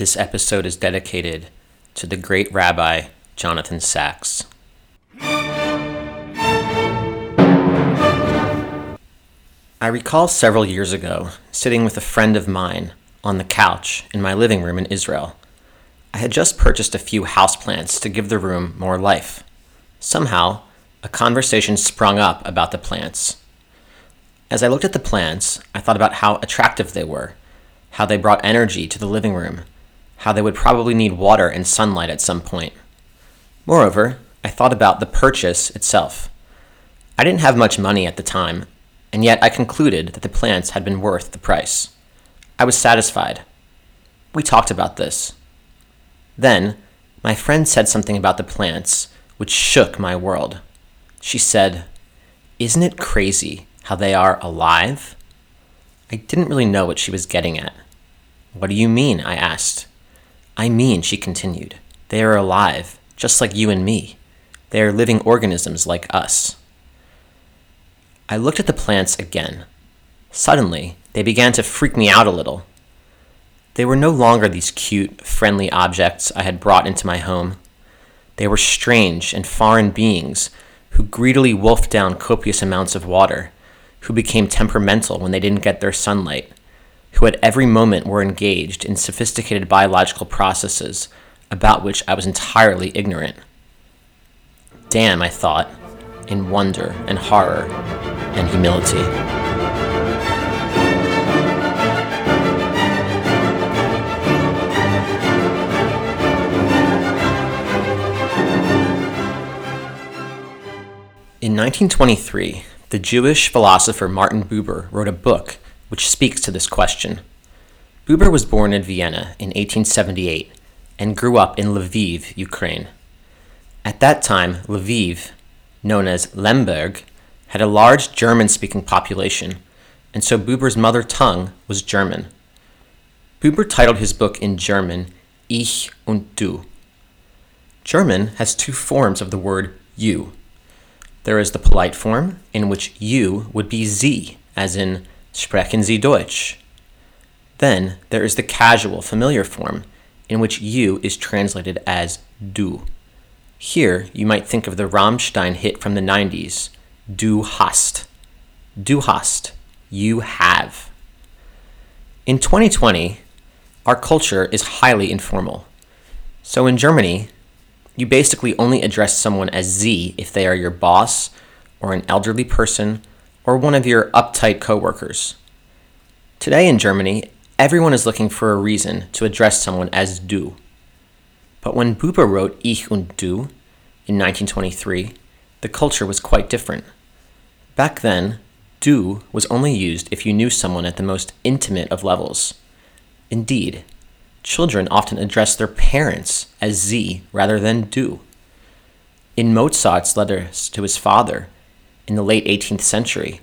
This episode is dedicated to the great Rabbi Jonathan Sacks. I recall several years ago sitting with a friend of mine on the couch in my living room in Israel. I had just purchased a few houseplants to give the room more life. Somehow, a conversation sprung up about the plants. As I looked at the plants, I thought about how attractive they were, how they brought energy to the living room, how they would probably need water and sunlight at some point. Moreover, I thought about the purchase itself. I didn't have much money at the time, and yet I concluded that the plants had been worth the price. I was satisfied. We talked about this. Then, my friend said something about the plants which shook my world. She said, Isn't it crazy how they are alive? I didn't really know what she was getting at. What do you mean? I asked. I mean, she continued, they are alive, just like you and me. They are living organisms like us. I looked at the plants again. Suddenly, they began to freak me out a little. They were no longer these cute, friendly objects I had brought into my home. They were strange and foreign beings who greedily wolfed down copious amounts of water, who became temperamental when they didn't get their sunlight, who at every moment were engaged in sophisticated biological processes about which I was entirely ignorant. Damn, I thought, in wonder and horror and humility. In 1923, the Jewish philosopher Martin Buber wrote a book which speaks to this question. Buber was born in Vienna in 1878 and grew up in Lviv, Ukraine. At that time, Lviv, known as Lemberg, had a large German speaking population, and so Buber's mother tongue was German. Buber titled his book in German Ich und Du. German has two forms of the word you. There is the polite form, in which you would be Sie, as in Sprechen Sie Deutsch. Then there is the casual, familiar form, in which you is translated as du. Here, you might think of the Rammstein hit from the 90s, Du hast. Du hast. You have. In 2020, our culture is highly informal. So in Germany, you basically only address someone as Sie if they are your boss, or an elderly person, or one of your uptight coworkers. Today in Germany, everyone is looking for a reason to address someone as Du. But when Buber wrote Ich und Du in 1923, the culture was quite different. Back then, du was only used if you knew someone at the most intimate of levels. Indeed, children often address their parents as sie rather than du. In Mozart's letters to his father in the late 18th century,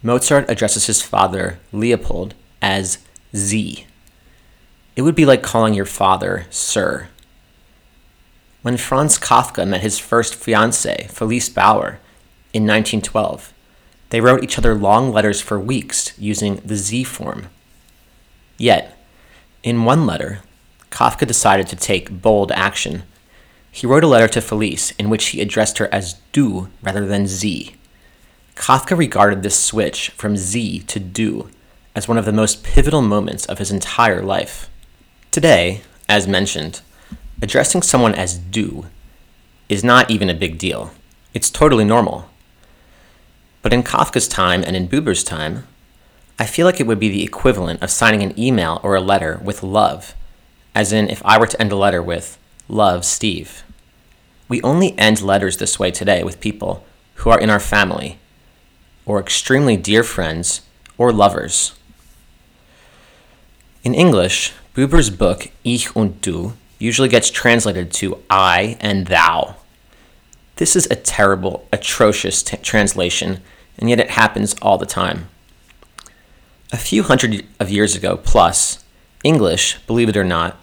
Mozart addresses his father, Leopold, as Sie. It would be like calling your father Sir. When Franz Kafka met his first fiancée, Felice Bauer, in 1912, they wrote each other long letters for weeks using the Sie form. Yet, in one letter, Kafka decided to take bold action. He wrote a letter to Felice in which he addressed her as du rather than Sie. Kafka regarded this switch from Sie to du as one of the most pivotal moments of his entire life. Today, as mentioned, addressing someone as du is not even a big deal. It's totally normal. But in Kafka's time and in Buber's time, I feel like it would be the equivalent of signing an email or a letter with love, as in if I were to end a letter with, Love, Steve. We only end letters this way today with people who are in our family, or extremely dear friends, or lovers. In English, Buber's book, Ich und Du, usually gets translated to I and Thou. This is a terrible, atrocious t- translation and yet it happens all the time. A few hundred of years ago, plus, English, believe it or not,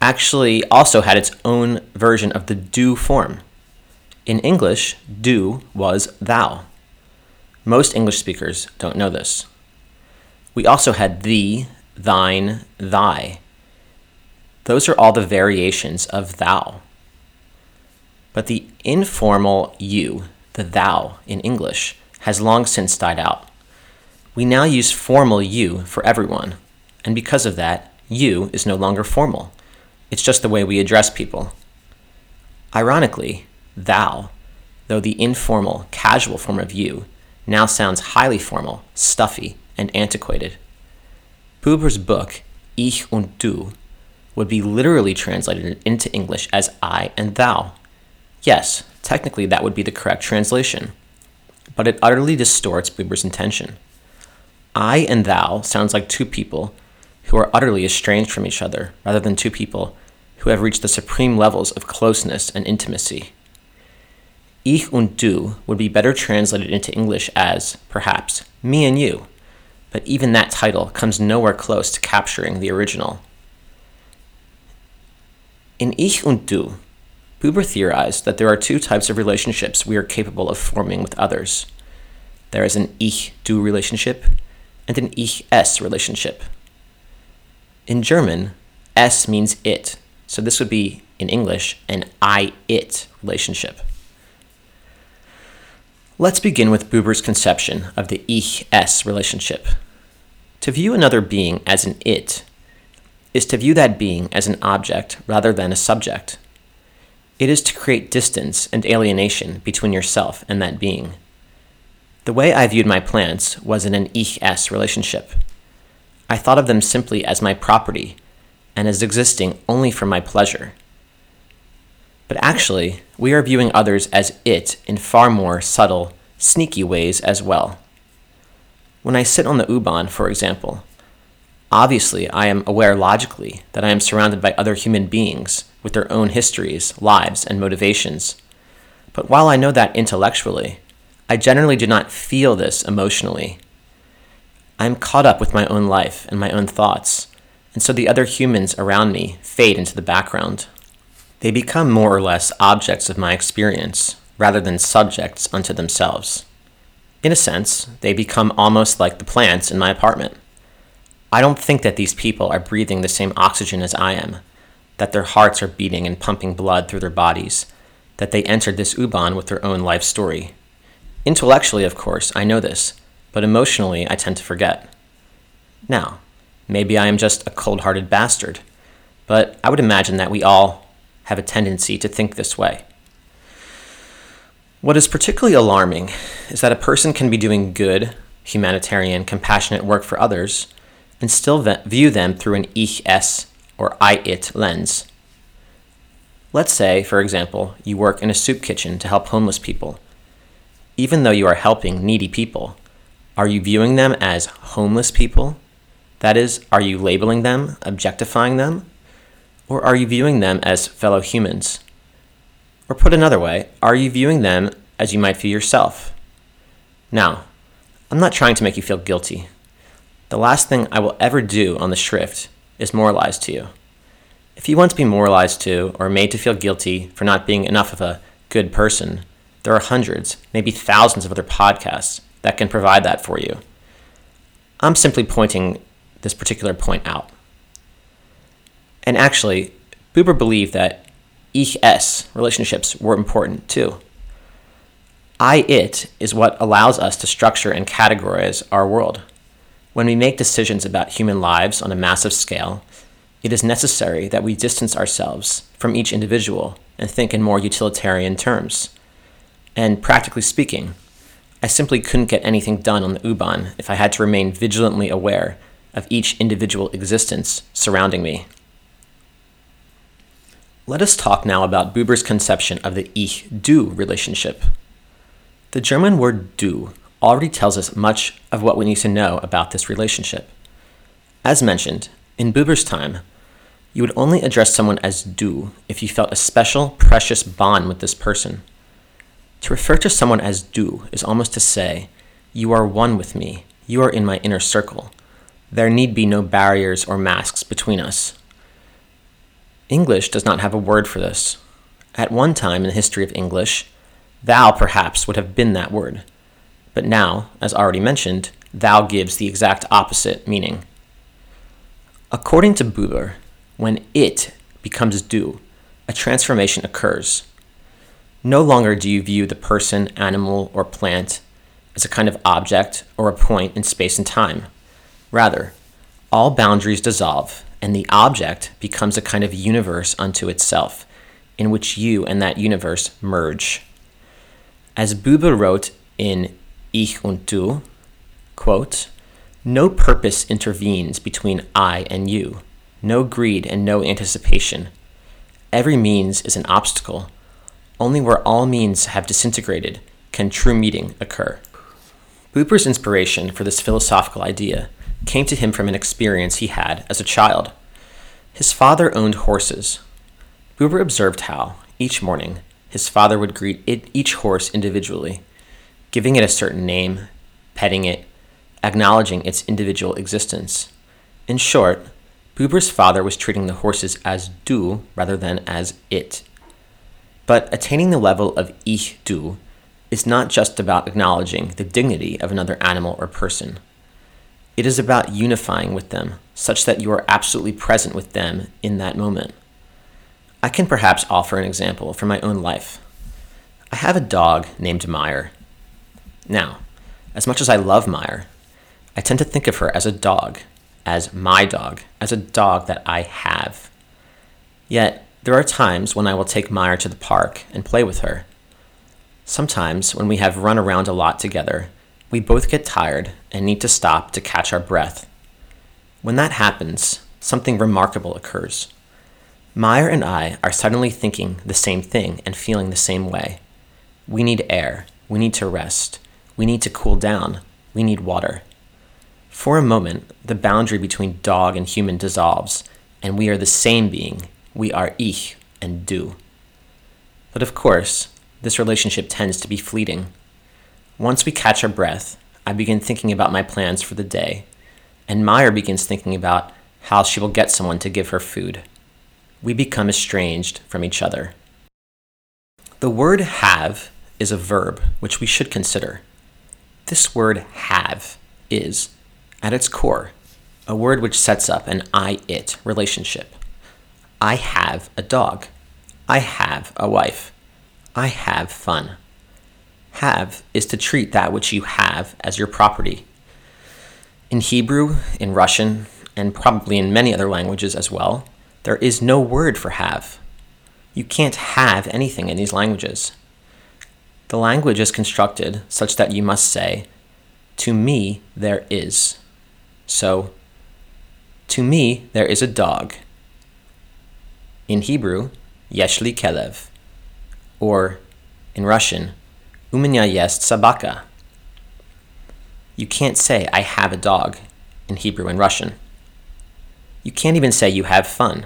actually also had its own version of the du form. In English, du was thou. Most English speakers don't know this. We also had thee, thine, thy. those are all the variations of thou. But the informal you, the thou in English, has long since died out. We now use formal you for everyone, and because of that, you is no longer formal. It's just the way we address people. Ironically, thou, though the informal, casual form of you, now sounds highly formal, stuffy, and antiquated. Buber's book, Ich und Du, would be literally translated into English as I and thou. Yes, technically that would be the correct translation, but it utterly distorts Buber's intention. I and thou sounds like two people who are utterly estranged from each other, rather than two people who have reached the supreme levels of closeness and intimacy. Ich und du would be better translated into English as, perhaps, me and you, but even that title comes nowhere close to capturing the original. In Ich und du, Buber theorized that there are two types of relationships we are capable of forming with others. There is an Ich du relationship and an Ich es relationship. In German, es means it, so this would be, in English, an I it relationship. Let's begin with Buber's conception of the ich es relationship. To view another being as an it is to view that being as an object rather than a subject. It is to create distance and alienation between yourself and that being. The way I viewed my plants was in an ich es relationship. I thought of them simply as my property and as existing only for my pleasure. But actually, we are viewing others as it in far more subtle, sneaky ways as well. When I sit on the U-Bahn, for example, obviously I am aware logically that I am surrounded by other human beings with their own histories, lives, and motivations. But while I know that intellectually, I generally do not feel this emotionally. I am caught up with my own life and my own thoughts, and so the other humans around me fade into the background. They become more or less objects of my experience, rather than subjects unto themselves. In a sense, they become almost like the plants in my apartment. I don't think that these people are breathing the same oxygen as I am, that their hearts are beating and pumping blood through their bodies, that they entered this U-Bahn with their own life story. Intellectually, of course, I know this, but emotionally, I tend to forget. Now, maybe I am just a cold hearted bastard, but I would imagine that we all have a tendency to think this way. What is particularly alarming is that a person can be doing good, humanitarian, compassionate work for others and still view them through an ich es or I it lens. Let's say, for example, you work in a soup kitchen to help homeless people. Even though you are helping needy people, are you viewing them as homeless people? That is, are you labeling them, objectifying them? Or are you viewing them as fellow humans? Or put another way, are you viewing them as you might view yourself? Now, I'm not trying to make you feel guilty. The last thing I will ever do on the Schrift is moralize to you. If you want to be moralized to or made to feel guilty for not being enough of a good person, there are hundreds, maybe thousands of other podcasts that can provide that for you. I'm simply pointing this particular point out. And actually, Buber believed that ich es relationships were important too. I it is what allows us to structure and categorize our world. When we make decisions about human lives on a massive scale, it is necessary that we distance ourselves from each individual and think in more utilitarian terms. And practically speaking, I simply couldn't get anything done on the U-Bahn if I had to remain vigilantly aware of each individual existence surrounding me. Let us talk now about Buber's conception of the Ich Du relationship. The German word du already tells us much of what we need to know about this relationship. As mentioned, in Buber's time, you would only address someone as du if you felt a special, precious bond with this person. To refer to someone as du is almost to say, You are one with me, you are in my inner circle. There need be no barriers or masks between us. English does not have a word for this. At one time in the history of English, thou perhaps would have been that word. But now, as already mentioned, thou gives the exact opposite meaning. According to Buber, when it becomes du, a transformation occurs. No longer do you view the person, animal, or plant as a kind of object or a point in space and time. Rather, all boundaries dissolve, and the object becomes a kind of universe unto itself, in which you and that universe merge. As Buber wrote in Ich und Du, quote, no purpose intervenes between I and you, no greed and no anticipation. Every means is an obstacle. Only where all means have disintegrated can true meeting occur. Buber's inspiration for this philosophical idea came to him from an experience he had as a child. His father owned horses. Buber observed how, each morning, his father would greet it, each horse individually, giving it a certain name, petting it, acknowledging its individual existence. In short, Buber's father was treating the horses as du rather than as it. But attaining the level of ich du is not just about acknowledging the dignity of another animal or person. It is about unifying with them, such that you are absolutely present with them in that moment. I can perhaps offer an example from my own life. I have a dog named Meyer. Now, as much as I love Meyer, I tend to think of her as a dog, as my dog, as a dog that I have. Yet, there are times when I will take Meyer to the park and play with her. Sometimes, when we have run around a lot together, we both get tired and need to stop to catch our breath. When that happens, something remarkable occurs. Meyer and I are suddenly thinking the same thing and feeling the same way. We need air. We need to rest. We need to cool down. We need water. For a moment, the boundary between dog and human dissolves, and we are the same being. We are ich and du. But of course, this relationship tends to be fleeting. Once we catch our breath, I begin thinking about my plans for the day, and Meyer begins thinking about how she will get someone to give her food. We become estranged from each other. The word have is a verb which we should consider. This word have is, at its core, a word which sets up an I it relationship. I have a dog. I have a wife. I have fun. Have is to treat that which you have as your property. In Hebrew, in Russian, and probably in many other languages as well, there is no word for have. You can't have anything in these languages. The language is constructed such that you must say, To me, there is. So, to me, there is a dog. In Hebrew, Yeshli Kelev or in Russian, у меня есть собака. You can't say, I have a dog, in Hebrew and Russian. You can't even say you have fun.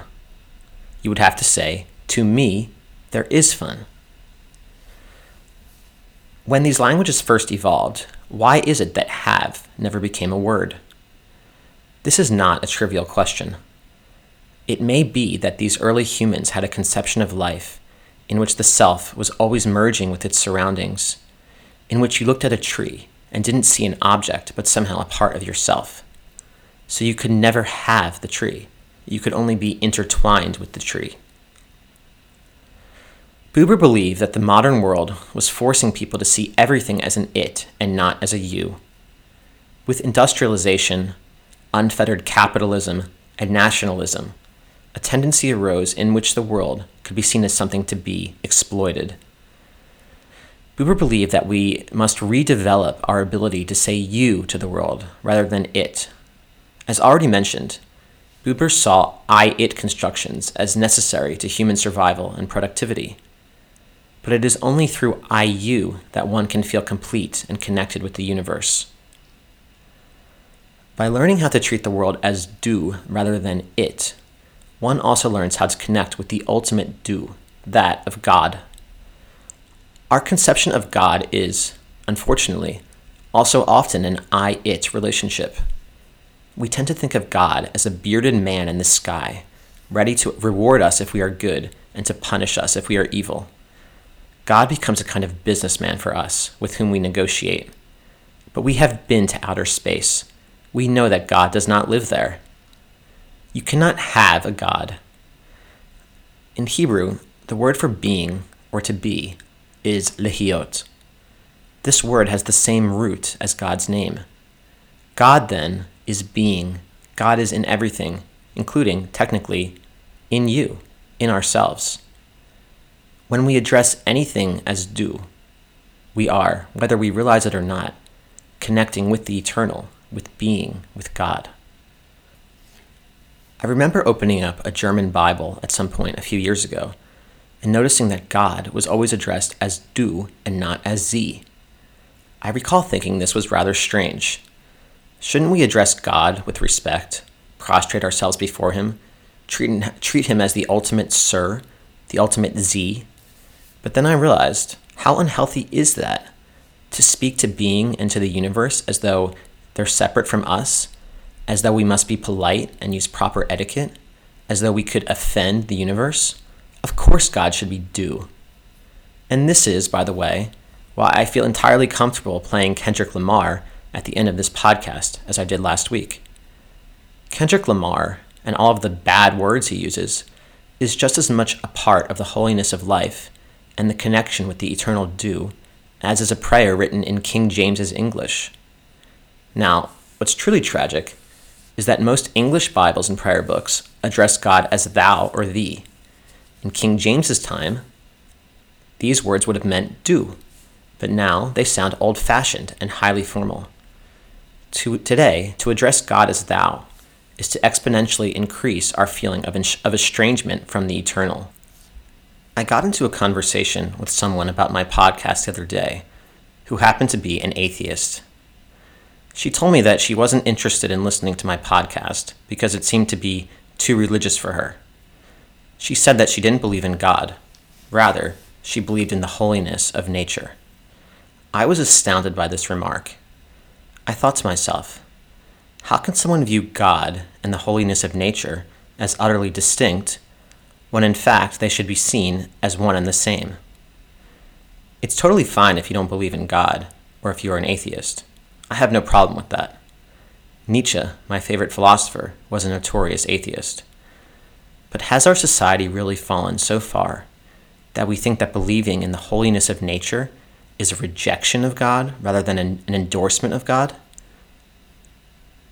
You would have to say, to me, there is fun. When these languages first evolved, why is it that have never became a word? This is not a trivial question. It may be that these early humans had a conception of life in which the self was always merging with its surroundings, in which you looked at a tree and didn't see an object but somehow a part of yourself. So you could never have the tree, you could only be intertwined with the tree. Buber believed that the modern world was forcing people to see everything as an it and not as a you. With industrialization, unfettered capitalism, and nationalism, a tendency arose in which the world could be seen as something to be exploited. Buber believed that we must redevelop our ability to say you to the world rather than it. As already mentioned, Buber saw I it constructions as necessary to human survival and productivity. But it is only through I you that one can feel complete and connected with the universe. By learning how to treat the world as du rather than it, one also learns how to connect with the ultimate du, that of God. Our conception of God is, unfortunately, also often an I it relationship. We tend to think of God as a bearded man in the sky, ready to reward us if we are good and to punish us if we are evil. God becomes a kind of businessman for us with whom we negotiate. But we have been to outer space. We know that God does not live there. You cannot have a God In Hebrew, the word for being, or to be, is lehiot. This word has the same root as God's name. God, then, is being. God is in everything, including, technically, in you, in ourselves. When we address anything as du, we are, whether we realize it or not, connecting with the eternal, with being, with God. I remember opening up a German Bible at some point a few years ago and noticing that God was always addressed as du and not as sie. I recall thinking this was rather strange. Shouldn't we address God with respect, prostrate ourselves before Him, treat, treat Him as the ultimate Sir, the ultimate Sie? But then I realized how unhealthy is that? To speak to being and to the universe as though they're separate from us, as though we must be polite and use proper etiquette, as though we could offend the universe? Of course, God should be du. And this is, by the way, why I feel entirely comfortable playing Kendrick Lamar at the end of this podcast, as I did last week. Kendrick Lamar, and all of the bad words he uses, is just as much a part of the holiness of life and the connection with the eternal du as is a prayer written in King James's English. Now, what's truly tragic is that most English Bibles and prayer books address God as thou or thee. In King James's time, these words would have meant du, but now they sound old fashioned and highly formal. To, today, to address God as thou is to exponentially increase our feeling of, of estrangement from the eternal. I got into a conversation with someone about my podcast the other day who happened to be an atheist. She told me that she wasn't interested in listening to my podcast because it seemed to be too religious for her. She said that she didn't believe in God. Rather, she believed in the holiness of nature. I was astounded by this remark. I thought to myself, how can someone view God and the holiness of nature as utterly distinct when in fact they should be seen as one and the same. It's totally fine if you don't believe in God, or if you are an atheist. I have no problem with that. Nietzsche, my favorite philosopher, was a notorious atheist. But has our society really fallen so far that we think that believing in the holiness of nature is a rejection of God rather than an, endorsement of God?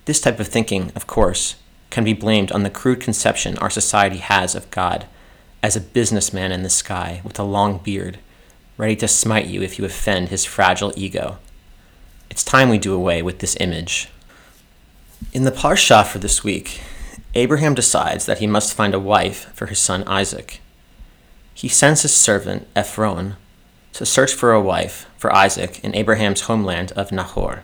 This type of thinking, of course, can be blamed on the crude conception our society has of God as a businessman in the sky with a long beard, ready to smite you if you offend his fragile ego. It's time we do away with this image. In the Parsha for this week, Abraham decides that he must find a wife for his son Isaac. He sends his servant Ephron to search for a wife for Isaac in Abraham's homeland of Nahor.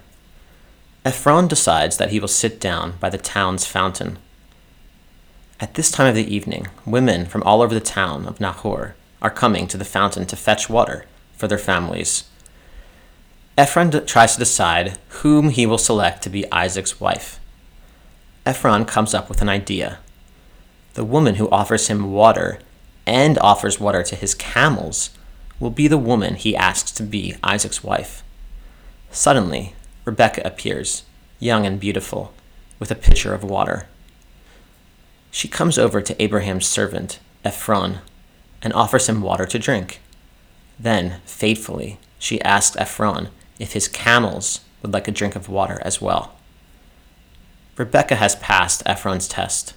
Ephron decides that he will sit down by the town's fountain. At this time of the evening, women from all over the town of Nahor are coming to the fountain to fetch water for their families. Ephron tries to decide whom he will select to be Isaac's wife. Ephron comes up with an idea. The woman who offers him water and offers water to his camels will be the woman he asks to be Isaac's wife. Suddenly, Rebecca appears, young and beautiful, with a pitcher of water. She comes over to Abraham's servant, Ephron, and offers him water to drink. Then, fatefully, she asks Ephron if his camels would like a drink of water as well. Rebecca has passed Ephron's test.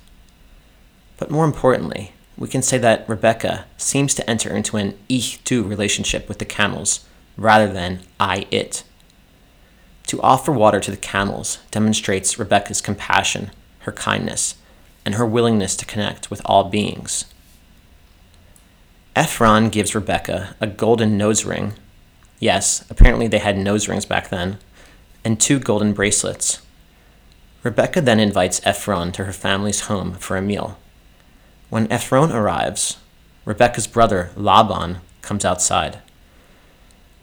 But more importantly, we can say that Rebecca seems to enter into an ich du relationship with the camels rather than I it. To offer water to the camels demonstrates Rebecca's compassion, her kindness, and her willingness to connect with all beings. Ephron gives Rebecca a golden nose ring. Yes, apparently they had nose rings back then, and two golden bracelets. Rebecca then invites Ephron to her family's home for a meal. When Ephron arrives, Rebecca's brother Laban comes outside.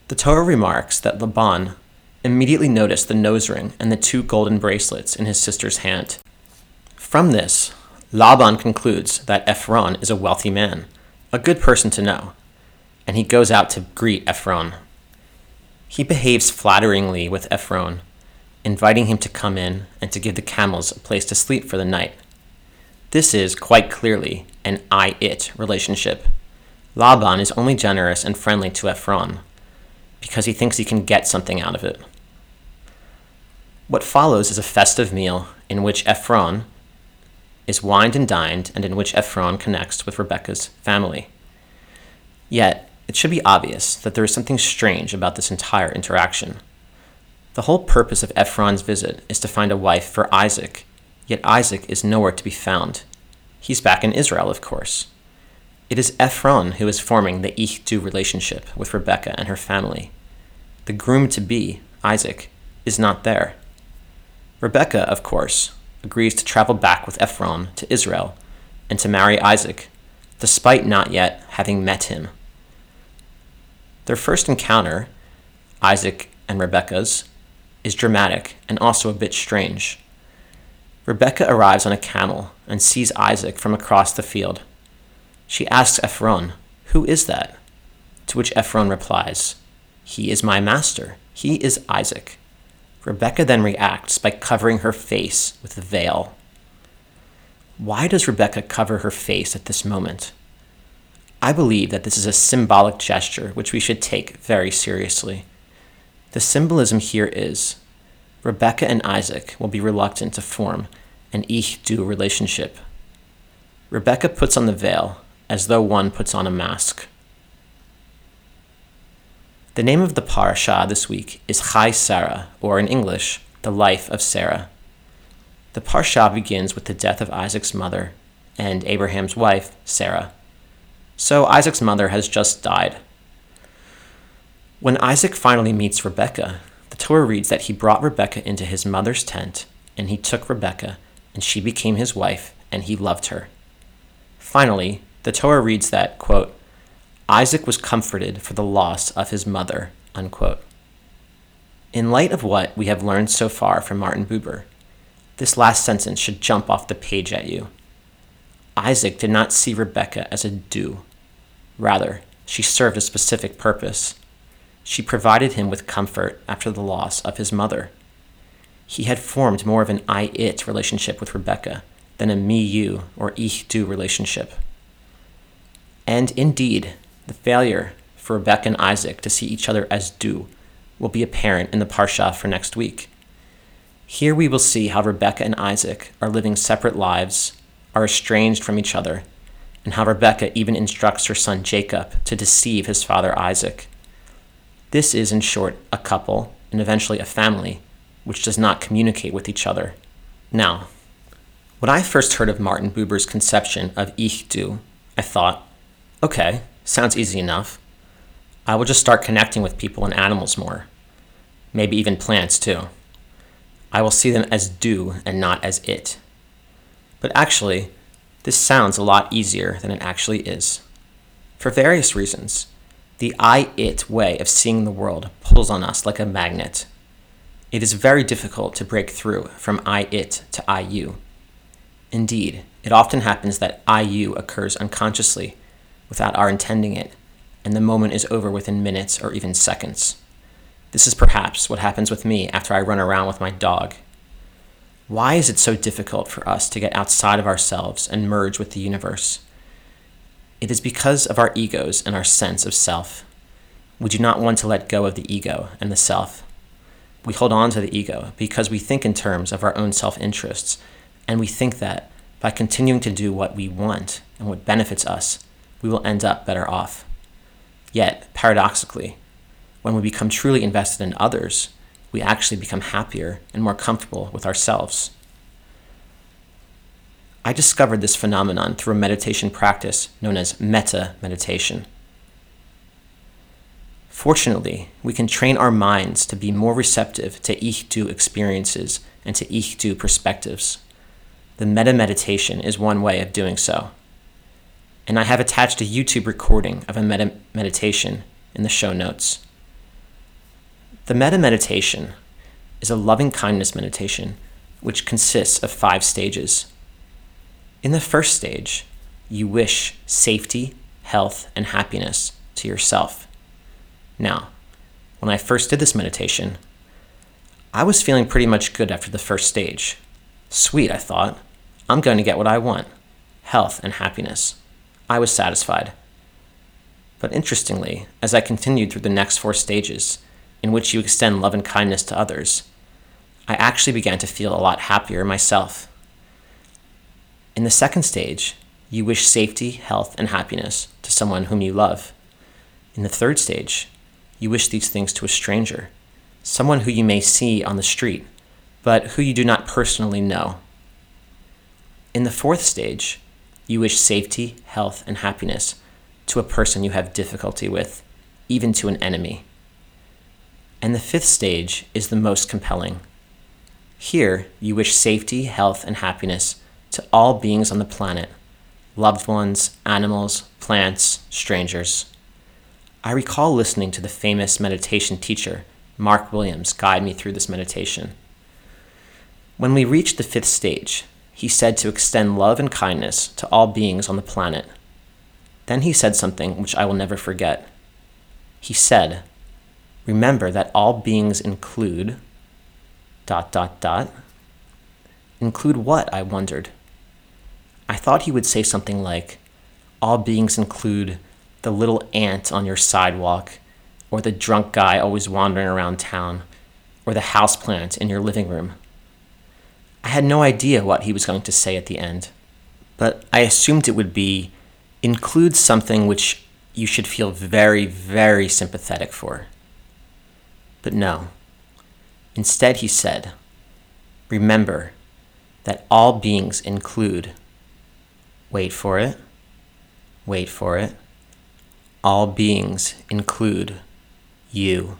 The Torah remarks that Laban immediately noticed the nose ring and the two golden bracelets in his sister's hand. From this, Laban concludes that Ephron is a wealthy man, a good person to know, and he goes out to greet Ephron. He behaves flatteringly with Ephron, inviting him to come in and to give the camels a place to sleep for the night. This is, quite clearly, an I it relationship. Laban is only generous and friendly to Ephron because he thinks he can get something out of it. What follows is a festive meal in which Ephron is wined and dined and in which Ephron connects with Rebekah's family. Yet, it should be obvious that there is something strange about this entire interaction. The whole purpose of Ephron's visit is to find a wife for Isaac, yet Isaac is nowhere to be found. He's back in Israel, of course. It is Ephron who is forming the Ich-Du relationship with Rebecca and her family. The groom to be, Isaac, is not there. Rebecca, of course, agrees to travel back with Ephron to Israel and to marry Isaac, despite not yet having met him. Their first encounter, Isaac and Rebecca's, is dramatic and also a bit strange. Rebecca arrives on a camel and sees Isaac from across the field. She asks Ephron, Who is that? To which Ephron replies, He is my master. He is Isaac. Rebecca then reacts by covering her face with a veil. Why does Rebecca cover her face at this moment? I believe that this is a symbolic gesture which we should take very seriously. The symbolism here is Rebecca and Isaac will be reluctant to form an Ich-Du relationship. Rebecca puts on the veil as though one puts on a mask. The name of the parasha this week is Chayeh Sarah, or in English, the life of Sarah. The parsha begins with the death of Isaac's mother and Abraham's wife, Sarah. So Isaac's mother has just died. When Isaac finally meets Rebekah, the Torah reads that he brought Rebekah into his mother's tent, and he took Rebekah, and she became his wife, and he loved her. Finally, the Torah reads that, quote, Isaac was comforted for the loss of his mother, unquote. In light of what we have learned so far from Martin Buber, this last sentence should jump off the page at you. Isaac did not see Rebekah as a du. Rather, she served a specific purpose. She provided him with comfort after the loss of his mother. He had formed more of an I it relationship with Rebecca than a me you or ich du relationship. And indeed, the failure for Rebecca and Isaac to see each other as du will be apparent in the Parsha for next week. Here we will see how Rebecca and Isaac are living separate lives, are estranged from each other, and how Rebekah even instructs her son Jacob to deceive his father Isaac. This is, in short, a couple, and eventually a family, which does not communicate with each other. Now, when I first heard of Martin Buber's conception of Ich-Du, I thought, okay, sounds easy enough. I will just start connecting with people and animals more. Maybe even plants, too. I will see them as du and not as it. But actually, this sounds a lot easier than it actually is. For various reasons. The I it way of seeing the world pulls on us like a magnet. It is very difficult to break through from I it to I you. Indeed, it often happens that I you occurs unconsciously without our intending it, and the moment is over within minutes or even seconds. This is perhaps what happens with me after I run around with my dog. Why is it so difficult for us to get outside of ourselves and merge with the universe? It is because of our egos and our sense of self. We do not want to let go of the ego and the self. We hold on to the ego because we think in terms of our own self interests, and we think that by continuing to do what we want and what benefits us, we will end up better off. Yet, paradoxically, when we become truly invested in others, we actually become happier and more comfortable with ourselves. I discovered this phenomenon through a meditation practice known as metta meditation. Fortunately, we can train our minds to be more receptive to Ich-Du experiences and to Ich-Du perspectives. The metta meditation is one way of doing so. And I have attached a YouTube recording of a metta meditation in the show notes. The metta meditation is a loving kindness meditation which consists of five stages. In the first stage, you wish safety, health, and happiness to yourself. Now, when I first did this meditation, I was feeling pretty much good after the first stage. Sweet, I thought. I'm going to get what I want health, and happiness. I was satisfied. But interestingly, as I continued through the next four stages, in which you extend love and kindness to others, I actually began to feel a lot happier myself. In the second stage, you wish safety, health, and happiness to someone whom you love. In the third stage, you wish these things to a stranger, someone who you may see on the street, but who you do not personally know. In the fourth stage, you wish safety, health, and happiness to a person you have difficulty with, even to an enemy. And the fifth stage is the most compelling. Here, you wish safety, health, and happiness to all beings on the planet loved ones, animals, plants, strangers. I recall listening to the famous meditation teacher, Mark Williams, guide me through this meditation. When we reached the fifth stage, he said to extend love and kindness to all beings on the planet then he said something which I will never forget. He said, Remember that all beings include. dot dot dot. Include what? I wondered. I thought he would say something like, All beings include the little ant on your sidewalk, or the drunk guy always wandering around town, or the houseplant in your living room. I had no idea what he was going to say at the end, but I assumed it would be include something which you should feel very, very sympathetic for. But no. Instead, he said, Remember that all beings include, wait for it, wait for it, all beings include you.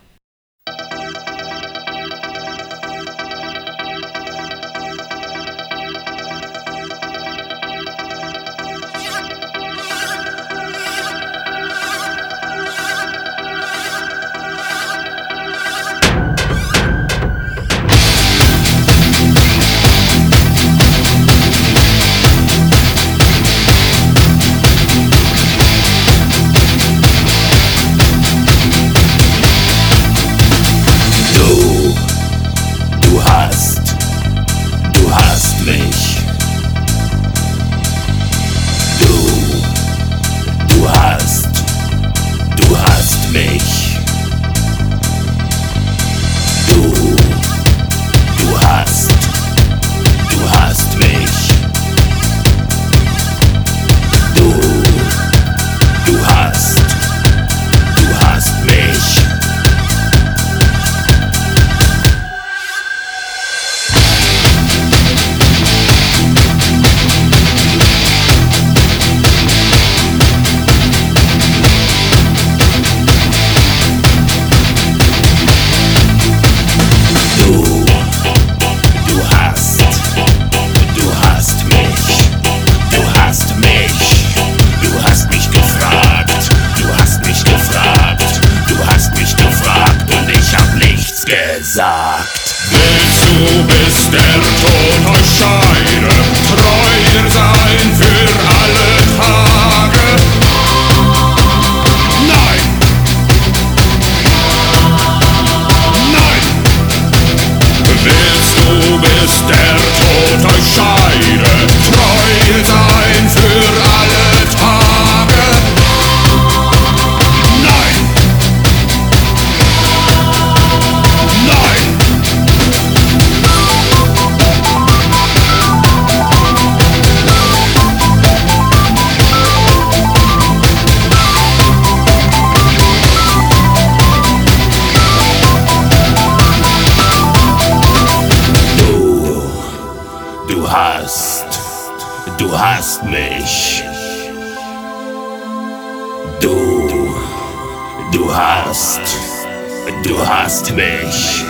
Du hast mich.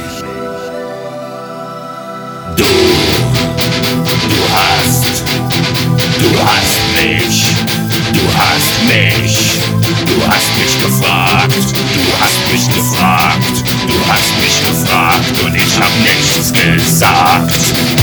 Du. Du hast. Du hast mich. Du hast mich. Du hast mich gefragt. Du hast mich gefragt. Du hast mich gefragt und ich hab nichts gesagt.